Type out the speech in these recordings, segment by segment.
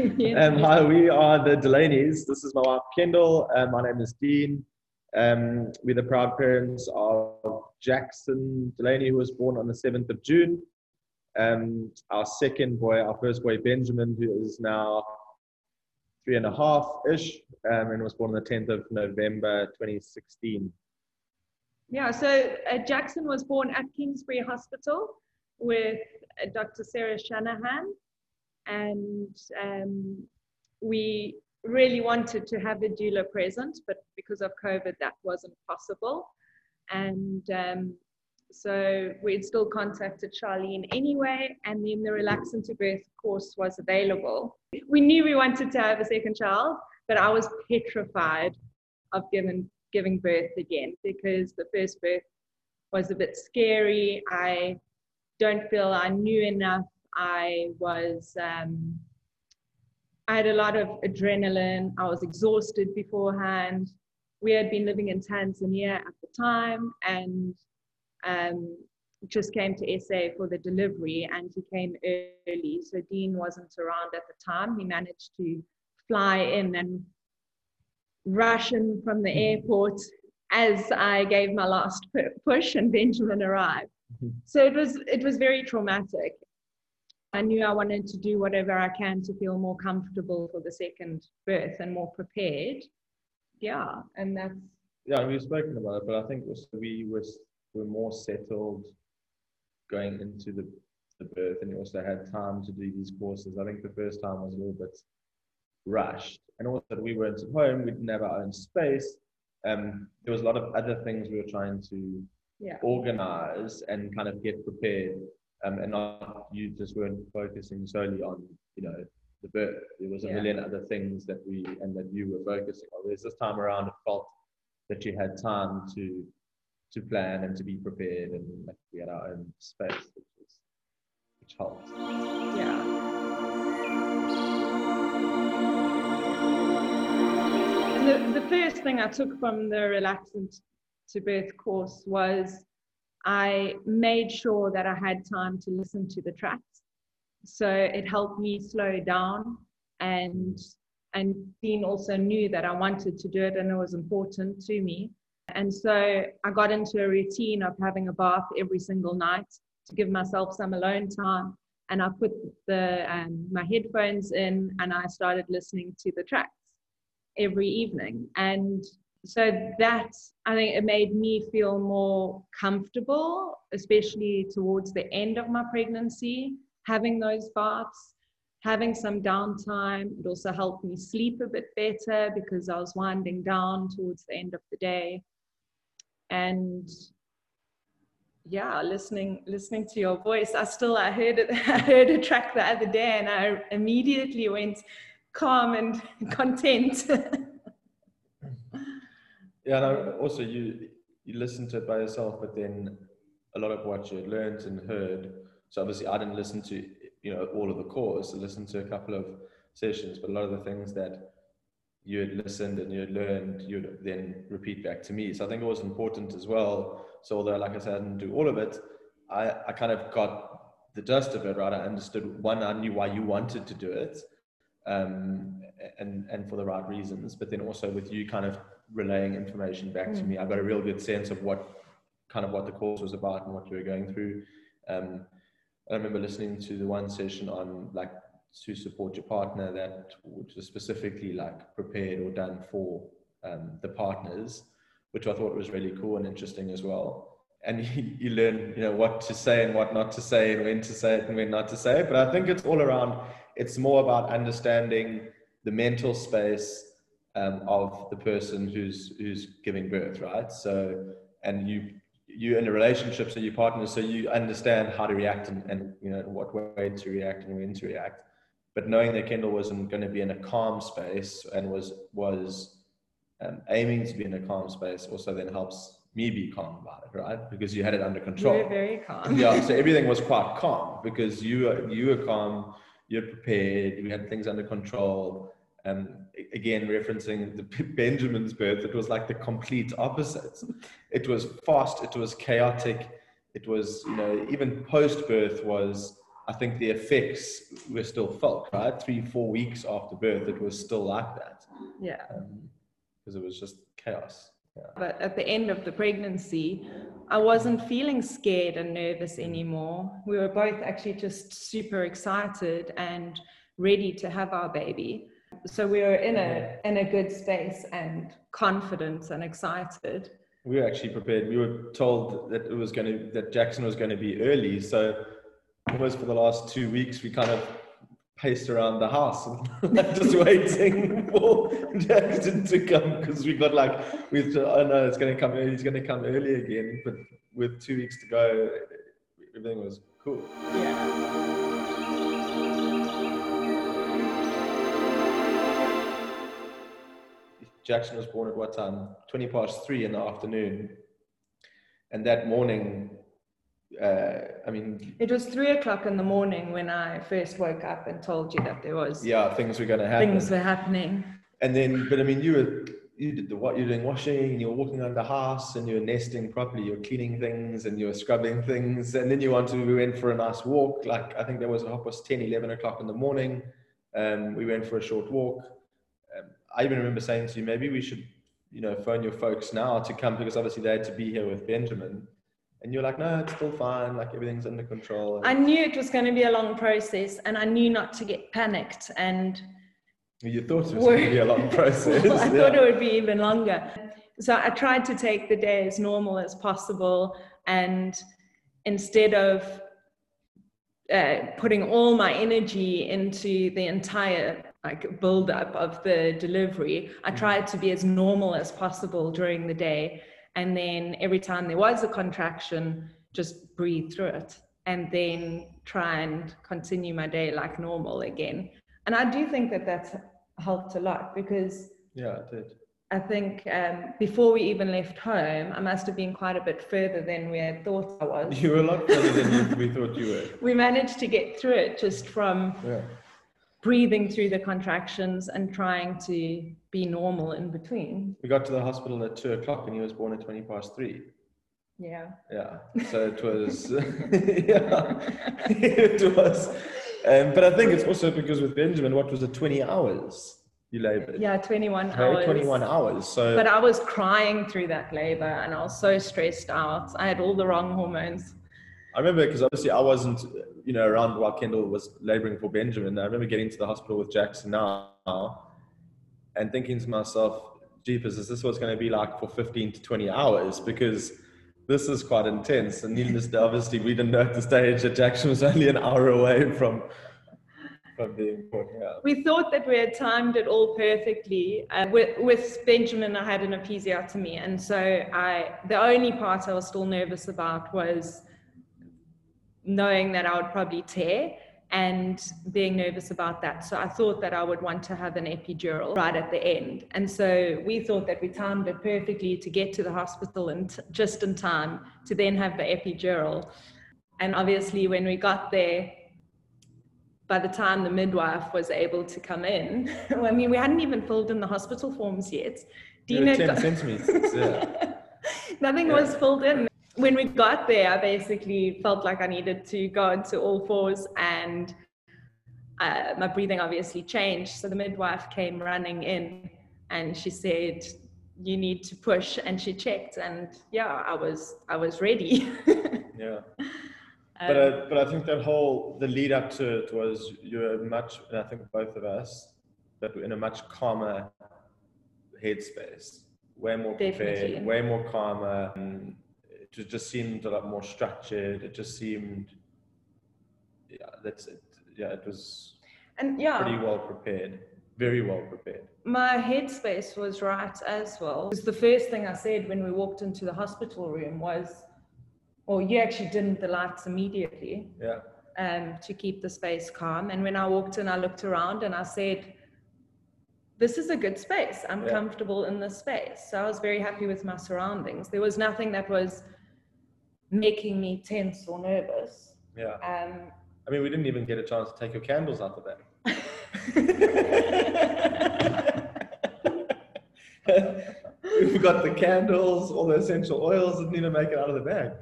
yes. Um, hi, we are the Delaney's. This is my wife Kendall. Um, my name is Dean. Um, we're the proud parents of Jackson Delaney, who was born on the 7th of June. Um, our second boy, our first boy Benjamin, who is now three and a half ish, um, and was born on the 10th of November 2016. Yeah, so uh, Jackson was born at Kingsbury Hospital with uh, Dr. Sarah Shanahan, and um, we really wanted to have a doula present, but because of COVID, that wasn't possible. And um, so we'd still contacted Charlene anyway, and then the Relax into Birth course was available. We knew we wanted to have a second child, but I was petrified of giving, giving birth again because the first birth was a bit scary. I don't feel I knew enough. I was, um, I had a lot of adrenaline. I was exhausted beforehand. We had been living in Tanzania at the time and um, just came to SA for the delivery and he came early. So Dean wasn't around at the time. He managed to fly in and rush in from the airport as I gave my last push and Benjamin arrived. Mm-hmm. So it was it was very traumatic. I knew I wanted to do whatever I can to feel more comfortable for the second birth and more prepared. Yeah, and that's yeah, we've spoken about it, but I think we was were more settled going into the, the birth and we also had time to do these courses. I think the first time was a little bit rushed. And also we weren't at home, we didn't have our own space. Um, there was a lot of other things we were trying to yeah. organize and kind of get prepared. Um, and not you just weren't focusing solely on, you know, the birth. There was a yeah. million other things that we and that you were focusing on. Whereas this time around it felt that you had time to to plan and to be prepared and like we had our own space which was which helped yeah the, the first thing i took from the Relax into Birth course was i made sure that i had time to listen to the tracks so it helped me slow down and and Dean also knew that I wanted to do it and it was important to me. And so I got into a routine of having a bath every single night to give myself some alone time. And I put the um, my headphones in and I started listening to the tracks every evening. And so that I think it made me feel more comfortable, especially towards the end of my pregnancy, having those baths, having some downtime. It also helped me sleep a bit better because I was winding down towards the end of the day. And yeah listening listening to your voice. I still i heard it i heard a track the other day and i immediately went calm and content yeah no, also you you listen to it by yourself but then a lot of what you learned and heard so obviously i didn't listen to you know all of the course i listened to a couple of sessions but a lot of the things that you had listened and you had learned, you'd then repeat back to me. So I think it was important as well. So although, like I said, I didn't do all of it, I, I kind of got the gist of it, right? I understood one, I knew why you wanted to do it, um, and and for the right reasons. But then also with you kind of relaying information back mm. to me, I got a real good sense of what kind of what the course was about and what you were going through. Um, I remember listening to the one session on like to support your partner that which was specifically like prepared or done for um, the partners, which I thought was really cool and interesting as well. And you, you learn, you know, what to say and what not to say and when to say it and when not to say it. But I think it's all around, it's more about understanding the mental space um, of the person who's who's giving birth, right? So, and you you in a relationship, so your partner, so you understand how to react and, and you know what way to react and when to react but knowing that Kendall wasn't going to be in a calm space and was was um, aiming to be in a calm space also then helps me be calm about it, right? Because you had it under control. You're very calm. yeah, so everything was quite calm because you were, you were calm, you're prepared, you had things under control. And again, referencing the Benjamin's birth, it was like the complete opposite. It was fast, it was chaotic, it was, you know, even post birth was I think the effects were still felt, right? Three, four weeks after birth, it was still like that Yeah. Um, because it was just chaos. Yeah. But at the end of the pregnancy, I wasn't feeling scared and nervous mm. anymore. We were both actually just super excited and ready to have our baby. So we were in a in a good space and confident and excited. We were actually prepared. We were told that it was going to that Jackson was going to be early, so almost for the last two weeks we kind of paced around the house and just waiting for Jackson to come because we got like we thought, oh no, it's going to come early. He's going to come early again, but with two weeks to go, everything was cool. Yeah. Jackson was born at what time? 20 past three in the afternoon. And that morning, uh, I mean, It was three o'clock in the morning when I first woke up and told you that there was yeah, things were going to happen. things were happening. And then, but I mean, you were, you did the, what you're doing washing and you're walking around the house and you're nesting properly, you're cleaning things and you were scrubbing things. And then you wanted, we went for a nice walk. Like, I think that was half past 10, 11 o'clock in the morning. Um, we went for a short walk. Um, I even remember saying to you, maybe we should, you know, phone your folks now to come because obviously they had to be here with Benjamin. And you're like, no, it's still fine. Like everything's under control. I knew it was going to be a long process and I knew not to get panicked and you thought it was going to be a long process. I yeah. thought it would be even longer. So I tried to take the day as normal as possible. And instead of uh, putting all my energy into the entire like build up of the delivery, I tried to be as normal as possible during the day. And then every time there was a contraction, just breathe through it and then try and continue my day like normal again. And I do think that that's helped a lot because yeah, it did. I think um, before we even left home, I must have been quite a bit further than we had thought I was. You were a lot further than we thought you were. We managed to get through it just from Yeah. Breathing through the contractions and trying to be normal in between. We got to the hospital at two o'clock and he was born at 20 past three. Yeah. Yeah. So it was, yeah, it was. Um, but I think it's also because with Benjamin, what was it, 20 hours you labored? Yeah, 21 Right? hours. 21 hours. So, But I was crying through that labor and I was so stressed out. I had all the wrong hormones. I remember because obviously I wasn't, you know, around while Kendall was laboring for Benjamin. I remember getting to the hospital with Jackson now and thinking to myself, jeepers, is this what's going to be like for 15 to 20 hours? Because this is quite intense. And needless to obviously, we didn't know at the stage that Jackson was only an hour away from. We thought that we had timed it all perfectly. Uh, with, with Benjamin, I had an episiotomy, and so I the only part I was still nervous about was knowing that I would probably tear and being nervous about that. So I thought that I would want to have an epidural right at the end, and so we thought that we timed it perfectly to get to the hospital and t- just in time to then have the epidural. And obviously, when we got there, by the time the midwife was able to come in, I mean, we hadn't even filled in the hospital forms yet. Dina 10 got- centimeters. Yeah. Nothing was filled in. When we got there, I basically felt like I needed to go into all fours, and uh, my breathing obviously changed. So the midwife came running in, and she said, "You need to push." And she checked, and yeah, I was I was ready. Yeah. But, Um, uh, but I think that whole the lead up to it was you're much, and I think both of us, that we're in a much calmer headspace, way more prepared, Definitely. way more calmer. And it just seemed a lot more structured. It just seemed, yeah, that's it. Yeah, it was and yeah, pretty well prepared, very well prepared. my headspace was right as well. Because the first thing I said when we walked into the hospital room was, well, you actually dimmed the lights immediately Yeah, um, to keep the space calm. And when I walked in, I looked around and I said, this is a good space. I'm Yeah. comfortable in this space. So I was very happy with my surroundings. There was nothing that was making me tense or nervous. yeah. Um, I mean, we didn't even get a chance to take your candles out of the bag. We've got the candles, all the essential oils didn't even make it out of the bag.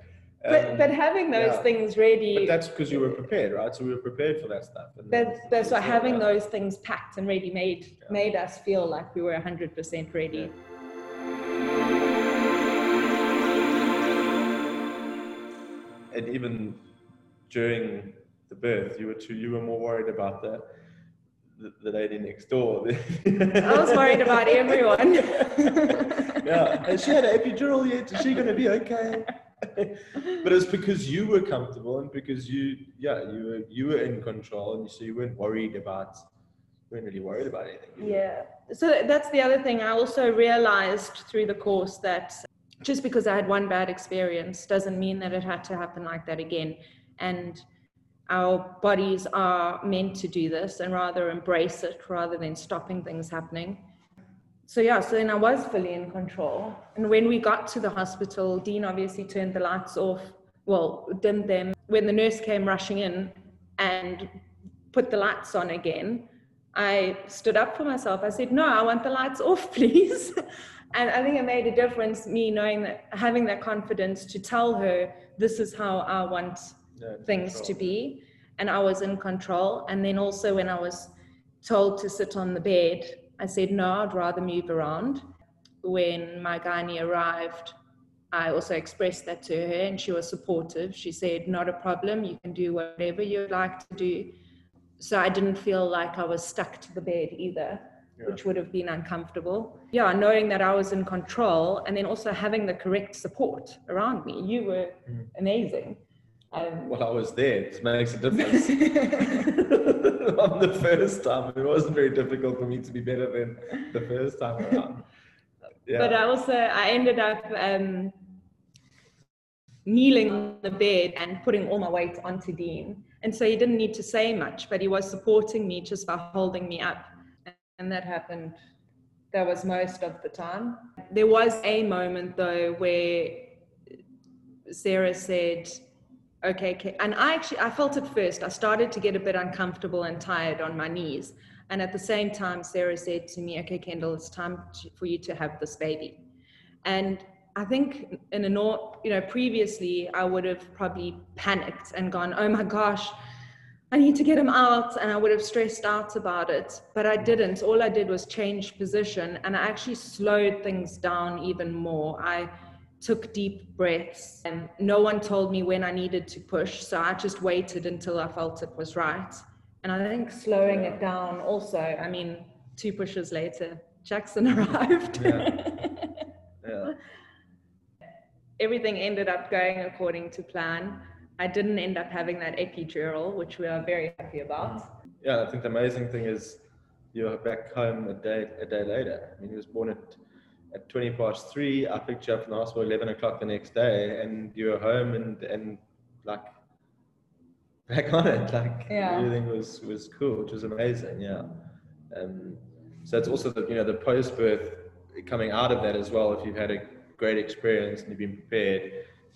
but, but having those yeah. things ready But that's because you were prepared, right? So we were prepared for that stuff. And that, that's what having Yeah. those things packed and ready made Yeah. made us feel like we were 100% ready and even during the birth, you were too, you were more worried about the the, the lady next door. i was worried about everyone yeah, has she had an epidural yet? Is she going to be okay? but it's because you were comfortable and because you, yeah, you were you were in control, and so you weren't worried about, you weren't really worried about anything. Yeah. So that's the other thing. I also realized through the course that just because I had one bad experience doesn't mean that it had to happen like that again. And our bodies are meant to do this and rather embrace it rather than stopping things happening. So yeah, so then I was fully in control. And when we got to the hospital, Dean obviously turned the lights off. Well, dimmed them. When the nurse came rushing in and put the lights on again, I stood up for myself. I said, No, I want the lights off, please. And I think it made a difference, me knowing that, having that confidence to tell her, This is how I want Yeah, in things to be. And I was in control. And then also, when I was told to sit on the bed, I said, No, I'd rather move around. When my gynae arrived, I also expressed that to her, and she was supportive. She said, Not a problem, you can do whatever you'd like to do. So I didn't feel like I was stuck to the bed either, Yeah. which would have been uncomfortable. Yeah, knowing that I was in control, and then also having the correct support around me. You were Mhm. amazing. Um, Well, I was there. It makes a difference. On the first time, it wasn't very difficult for me to be better than the first time around. Yeah. But I also I ended up um, kneeling on the bed and putting all my weight onto Dean, and so he didn't need to say much, but he was supporting me just by holding me up, and that happened. That was most of the time. There was a moment though where Sarah said, "Okay," okay. and I actually I felt it first. I started to get a bit uncomfortable and tired on my knees. And at the same time, Sarah said to me, okay, Kendall, it's time to, for you to have this baby. And I think in a you know, previously I would have probably panicked and gone, oh my gosh, I need to get him out. And I would have stressed out about it. But I didn't. All I did was change position and I actually slowed things down even more. I took deep breaths and no one told me when I needed to push. So I just waited until I felt it was right. And I think slowing it down also, I mean, two pushes later, Jackson arrived. Yeah. Everything ended up going according to plan. I didn't end up having that epidural, which we are very happy about. yeah, I think the amazing thing is you're back home a day a day later. I mean, he was born at at 20 past three. I picked you up from the hospital 11 o'clock the next day, and you were home and and like back on it. Like Yeah. everything was was cool, which was amazing. Yeah. Um, so it's also the you know the post birth coming out of that as well. If you've had a great experience and you've been prepared,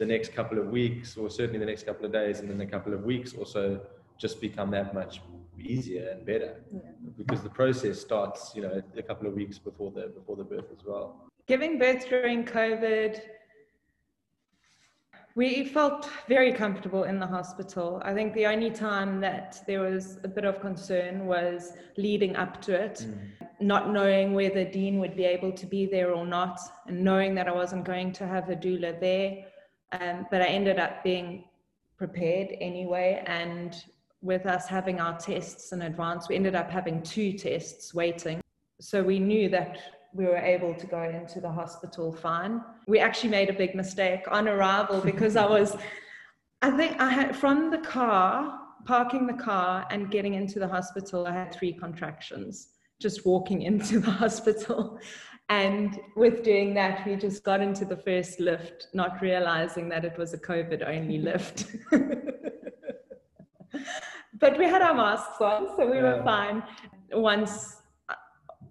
the next couple of weeks, or certainly the next couple of days, and then a couple of weeks, also just become that much easier and better because the process starts you know a couple of weeks before the before the birth as well. Giving birth during COVID, we felt very comfortable in the hospital. I think the only time that there was a bit of concern was leading up to it, mm. not knowing whether Dean would be able to be there or not, and knowing that I wasn't going to have a doula there. Um, but I ended up being prepared anyway. And with us having our tests in advance, we ended up having two tests waiting. So we knew that we were able to go into the hospital fine. We actually made a big mistake on arrival because I was, I think I had from the car, parking the car and getting into the hospital, I had three contractions just walking into the hospital. And with doing that, we just got into the first lift, not realizing that it was a COVID only lift. but we had our masks on, so we were fine. Once uh,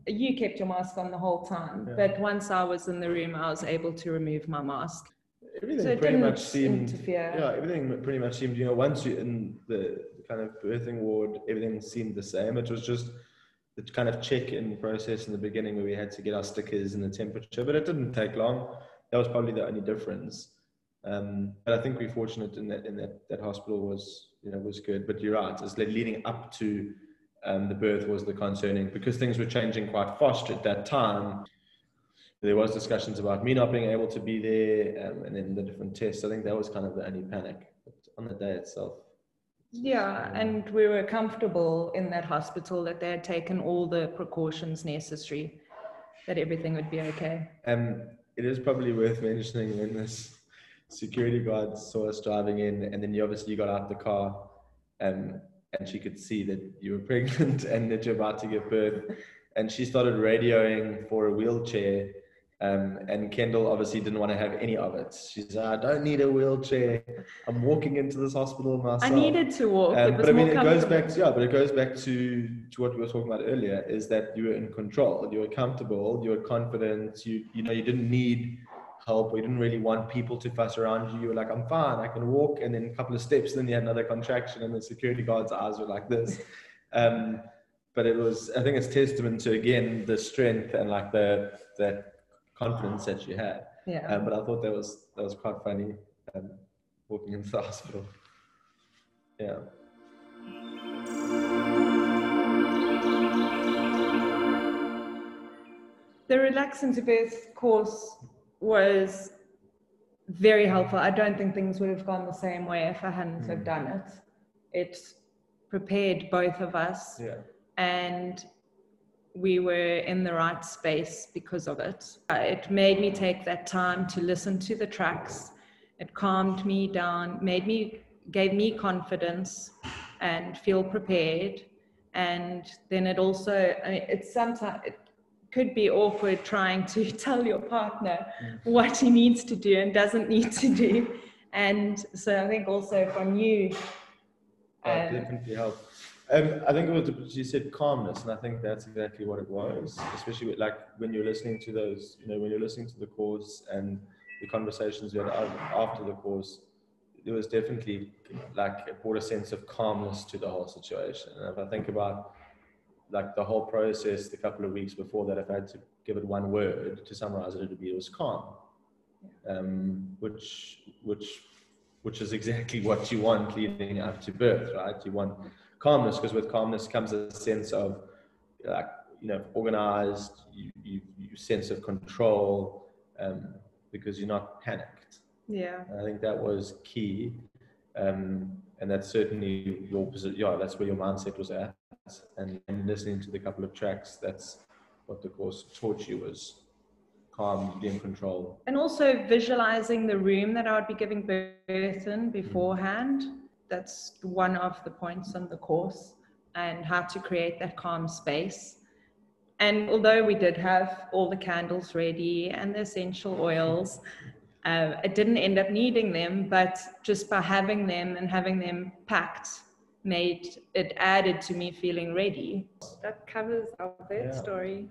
you kept your mask on the whole time, Yeah. but once I was in the room, I was able to remove my mask. Everything So pretty much seemed interfere. yeah everything pretty much seemed you know once you're in the kind of birthing ward everything seemed the same. It was just the kind of check-in process in the beginning where we had to get our stickers and the temperature, but it didn't take long. That was probably the only difference. Um, but I think we're fortunate in that in that that hospital was you know was good. But you're right, it's leading up to um, the birth was the concerning because things were changing quite fast at that time. There was discussions about me not being able to be there, um, and then the different tests. I think that was kind of the only panic. But on the day itself, yeah, and we were comfortable in that hospital that they had taken all the precautions necessary, that everything would be okay. Um, it is probably worth mentioning when this security guard saw us driving in, and then you obviously got out the car, um, and she could see that you were pregnant and that you're about to give birth, and she started radioing for a wheelchair. Um, and Kendall obviously didn't want to have any of it. She's, I don't need a wheelchair. I'm walking into this hospital myself. I needed to walk. Um, but I mean, it goes back to yeah, but it goes back to to what we were talking about earlier. Is that you were in control, you were comfortable, you were confident. You you know you didn't need help. You didn't really want people to fuss around you. You were like, I'm fine, I can walk. And then a couple of steps, then you had another contraction, and the security guard's eyes were like this. Um, but it was, I think, it's testament to again the strength and like the that confidence that she had. Yeah. Um, but I thought that was that was quite funny. Um, walking into the hospital. Yeah. the Relax into Birth course was very helpful. I don't think things would have gone the same way if I hadn't have Mm. done it. It prepared both of us Yeah. and we were in the right space because of it. Uh, It made me take that time to listen to the tracks. It calmed me down, made me, gave me confidence and feel prepared. And then it also, I mean, it's sometimes, it could be awkward trying to tell your partner what he needs to do and doesn't need to do. And so I think also from you, um, definitely helped. Um, I think it was you said calmness, and I think that's exactly what it was. Especially with, like when you're listening to those, you know, when you're listening to the course and the conversations you had after the course, there was definitely like it brought a sense of calmness to the whole situation. And if I think about like the whole process, the couple of weeks before that, if I had to give it one word to summarize it, it would be it was calm, um, which which which is exactly what you want leading up to birth, right? You want calmness because with calmness comes a sense of like you know organized, you, you, you sense of control um, because you're not panicked. yeah. And I think that was key, um, and that's certainly your posi- yeah that's where your mindset was at. And, and listening to the couple of tracks, that's what the course taught you was calm, be in control. And also visualizing the room that I would be giving birth in beforehand. That's one of the points on the course, and how to create that calm space. And although we did have all the candles ready and the essential oils, uh, I didn't end up needing them, but just by having them and having them packed made it added to me feeling ready. That covers our third Yeah. story.